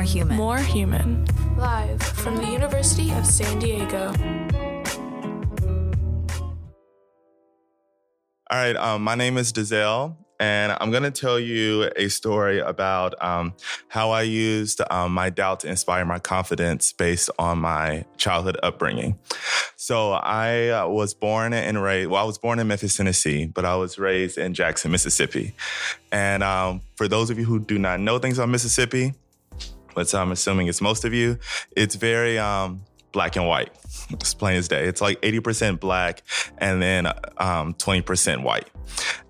more human. More human. Live from the University of San Diego. All right, um, my name is DeZell, and I'm going to tell you a story about um, how I used um, my doubt to inspire my confidence based on my childhood upbringing. So I uh, was born and raised, well, I was born in Memphis, Tennessee, but I was raised in Jackson, Mississippi. And um, for those of you who do not know things on Mississippi, which I'm assuming it's most of you, it's very um, black and white. It's plain as day. It's like 80% black and then um, 20% white.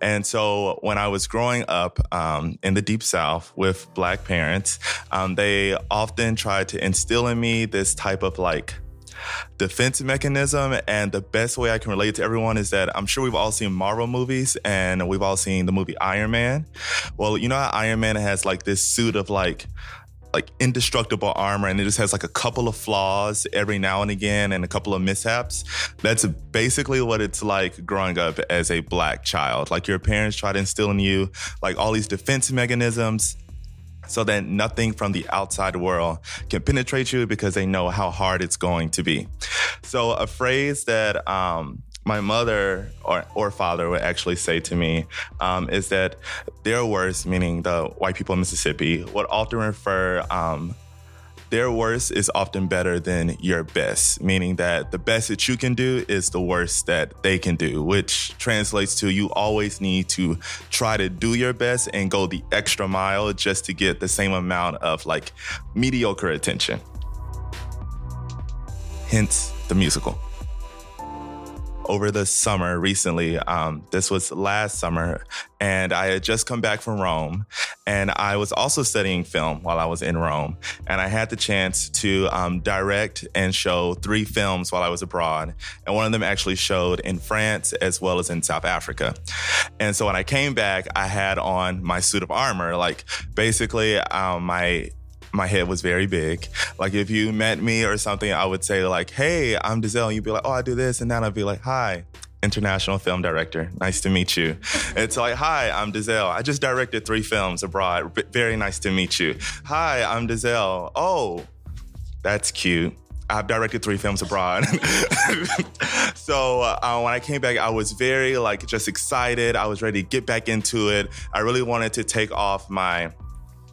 And so when I was growing up um, in the deep south with black parents, um, they often tried to instill in me this type of like defense mechanism. And the best way I can relate to everyone is that I'm sure we've all seen Marvel movies and we've all seen the movie Iron Man. Well, you know how Iron Man has like this suit of like like indestructible armor and it just has like a couple of flaws every now and again and a couple of mishaps. That's basically what it's like growing up as a black child. Like your parents try to instill in you like all these defense mechanisms so that nothing from the outside world can penetrate you because they know how hard it's going to be. So a phrase that um, my mother or, or father would actually say to me um, is that their worst, meaning the white people in Mississippi, would often refer um, their worst is often better than your best, meaning that the best that you can do is the worst that they can do, which translates to you always need to try to do your best and go the extra mile just to get the same amount of like mediocre attention. Hence the musical over the summer recently. Um, this was last summer, and I had just come back from Rome, and I was also studying film while I was in Rome, and I had the chance to um, direct and show three films while I was abroad, and one of them actually showed in France as well as in South Africa. And so when I came back, I had on my suit of armor, like basically um, my my head was very big. Like if you met me or something, I would say like, "Hey, I'm DeZell," and you'd be like, "Oh, I do this," and then I'd be like, "Hi." International film director. Nice to meet you. It's like, hi, I'm DeZell. I just directed three films abroad. Very nice to meet you. Hi, I'm DeZell. Oh, that's cute. I've directed three films abroad. so uh, when I came back, I was very like just excited. I was ready to get back into it. I really wanted to take off my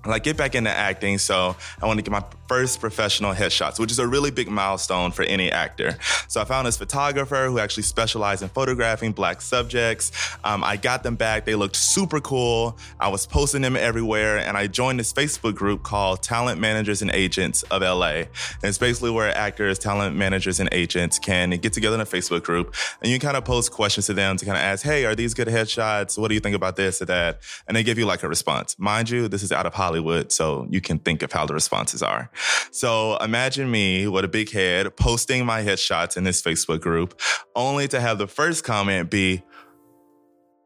like get back into acting. So I wanted to get my first professional headshots, which is a really big milestone for any actor. So I found this photographer who actually specialized in photographing black subjects. Um, I got them back. They looked super cool. I was posting them everywhere, and I joined this Facebook group called Talent Managers and Agents of LA. And it's basically where actors, talent managers, and agents can get together in a Facebook group, and you kind of post questions to them to kind of ask, "Hey, are these good headshots? What do you think about this or that?" And they give you like a response. Mind you, this is out of Hollywood, so you can think of how the responses are. So imagine me with a big head posting my headshots in this Facebook group, only to have the first comment be,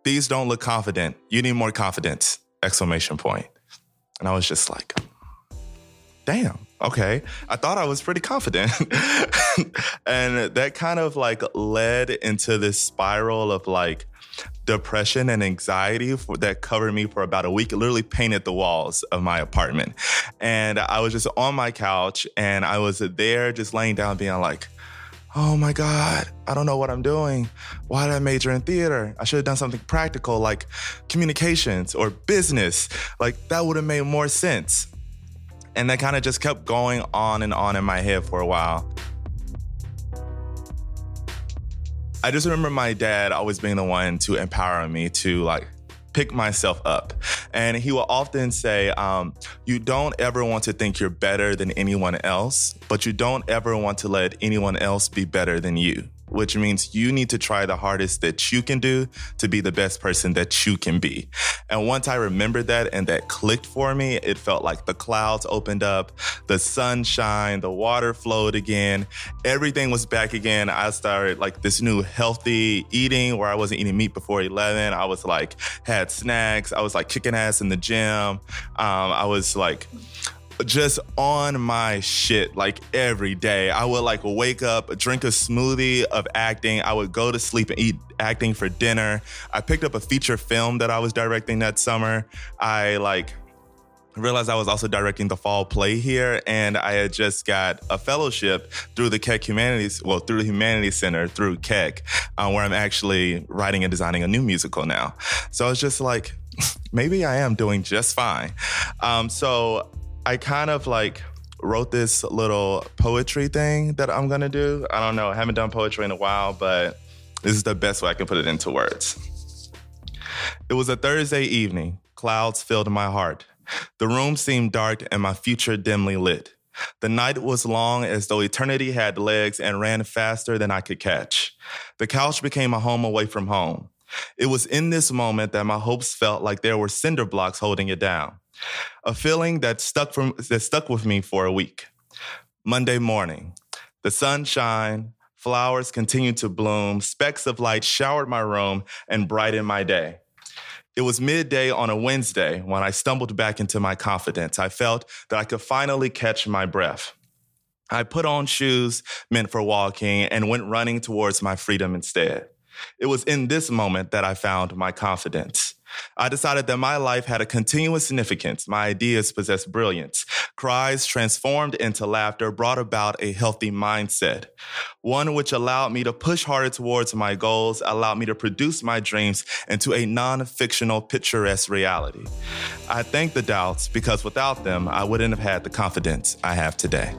these don't look confident. You need more confidence! Exclamation point. And I was just like, damn, okay. I thought I was pretty confident. and that kind of like led into this spiral of like, depression and anxiety for, that covered me for about a week. It literally painted the walls of my apartment. And I was just on my couch and I was there just laying down being like, oh my God, I don't know what I'm doing. Why did I major in theater? I should have done something practical like communications or business. Like that would have made more sense. And that kind of just kept going on and on in my head for a while. I just remember my dad always being the one to empower me to like pick myself up. And he will often say, um, You don't ever want to think you're better than anyone else, but you don't ever want to let anyone else be better than you which means you need to try the hardest that you can do to be the best person that you can be. And once I remembered that and that clicked for me, it felt like the clouds opened up, the sun shined, the water flowed again, everything was back again. I started like this new healthy eating where I wasn't eating meat before 11. I was like, had snacks. I was like kicking ass in the gym. Um, I was like, just on my shit like every day. I would like wake up, drink a smoothie of acting. I would go to sleep and eat acting for dinner. I picked up a feature film that I was directing that summer. I like realized I was also directing the fall play here, and I had just got a fellowship through the Keck Humanities, well, through the Humanities Center through Keck, uh, where I'm actually writing and designing a new musical now. So I was just like, maybe I am doing just fine. Um, so I kind of like wrote this little poetry thing that I'm gonna do. I don't know, I haven't done poetry in a while, but this is the best way I can put it into words. It was a Thursday evening. Clouds filled my heart. The room seemed dark and my future dimly lit. The night was long as though eternity had legs and ran faster than I could catch. The couch became a home away from home. It was in this moment that my hopes felt like there were cinder blocks holding it down. A feeling that stuck from that stuck with me for a week. Monday morning. The sunshine, flowers continued to bloom, specks of light showered my room and brightened my day. It was midday on a Wednesday when I stumbled back into my confidence. I felt that I could finally catch my breath. I put on shoes meant for walking and went running towards my freedom instead. It was in this moment that I found my confidence. I decided that my life had a continuous significance. My ideas possessed brilliance. Cries transformed into laughter brought about a healthy mindset, one which allowed me to push harder towards my goals, allowed me to produce my dreams into a non fictional, picturesque reality. I thank the doubts because without them, I wouldn't have had the confidence I have today.